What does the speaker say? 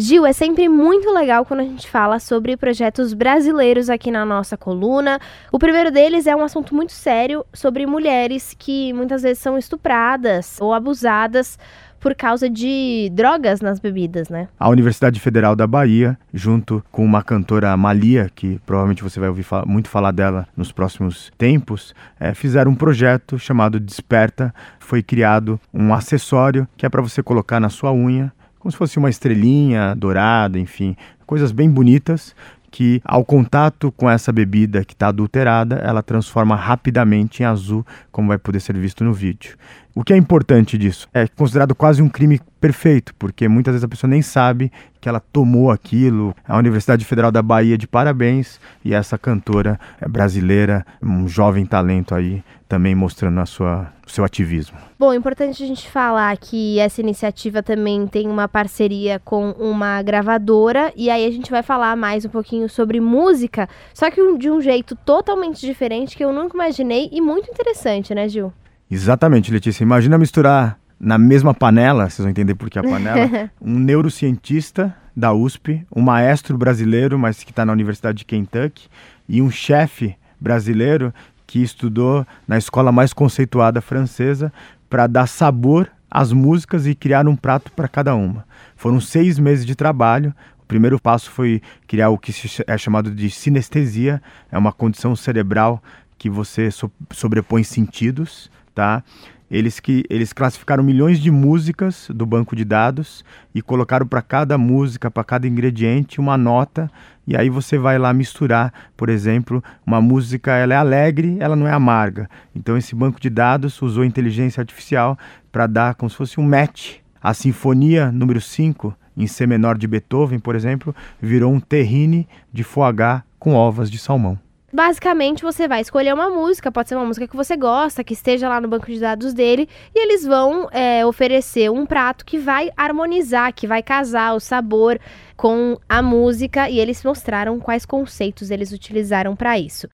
Gil, é sempre muito legal quando a gente fala sobre projetos brasileiros aqui na nossa coluna. O primeiro deles é um assunto muito sério sobre mulheres que muitas vezes são estupradas ou abusadas por causa de drogas nas bebidas, né? A Universidade Federal da Bahia, junto com uma cantora Malia, que provavelmente você vai ouvir muito falar dela nos próximos tempos, é, fizeram um projeto chamado Desperta. Foi criado um acessório que é para você colocar na sua unha como se fosse uma estrelinha dourada, enfim, coisas bem bonitas que ao contato com essa bebida que está adulterada, ela transforma rapidamente em azul, como vai poder ser visto no vídeo. O que é importante disso? É considerado quase um crime perfeito, porque muitas vezes a pessoa nem sabe que ela tomou aquilo. A Universidade Federal da Bahia de parabéns e essa cantora é brasileira, um jovem talento aí, também mostrando a sua, o seu ativismo. Bom, é importante a gente falar que essa iniciativa também tem uma parceria com uma gravadora e aí a gente vai falar mais um pouquinho sobre música, só que de um jeito totalmente diferente que eu nunca imaginei e muito interessante, né, Gil? Exatamente, Letícia. Imagina misturar na mesma panela, vocês vão entender por que a panela, um neurocientista da USP, um maestro brasileiro, mas que está na Universidade de Kentucky, e um chefe brasileiro que estudou na escola mais conceituada francesa para dar sabor às músicas e criar um prato para cada uma. Foram seis meses de trabalho. O primeiro passo foi criar o que é chamado de sinestesia, é uma condição cerebral que você so sobrepõe sentidos tá? Eles que eles classificaram milhões de músicas do banco de dados e colocaram para cada música, para cada ingrediente uma nota e aí você vai lá misturar, por exemplo, uma música ela é alegre, ela não é amarga. Então esse banco de dados usou inteligência artificial para dar como se fosse um match. A sinfonia número 5 em C menor de Beethoven, por exemplo, virou um terrine de foie gras com ovas de salmão. Basicamente, você vai escolher uma música, pode ser uma música que você gosta, que esteja lá no banco de dados dele, e eles vão é, oferecer um prato que vai harmonizar, que vai casar o sabor com a música, e eles mostraram quais conceitos eles utilizaram para isso.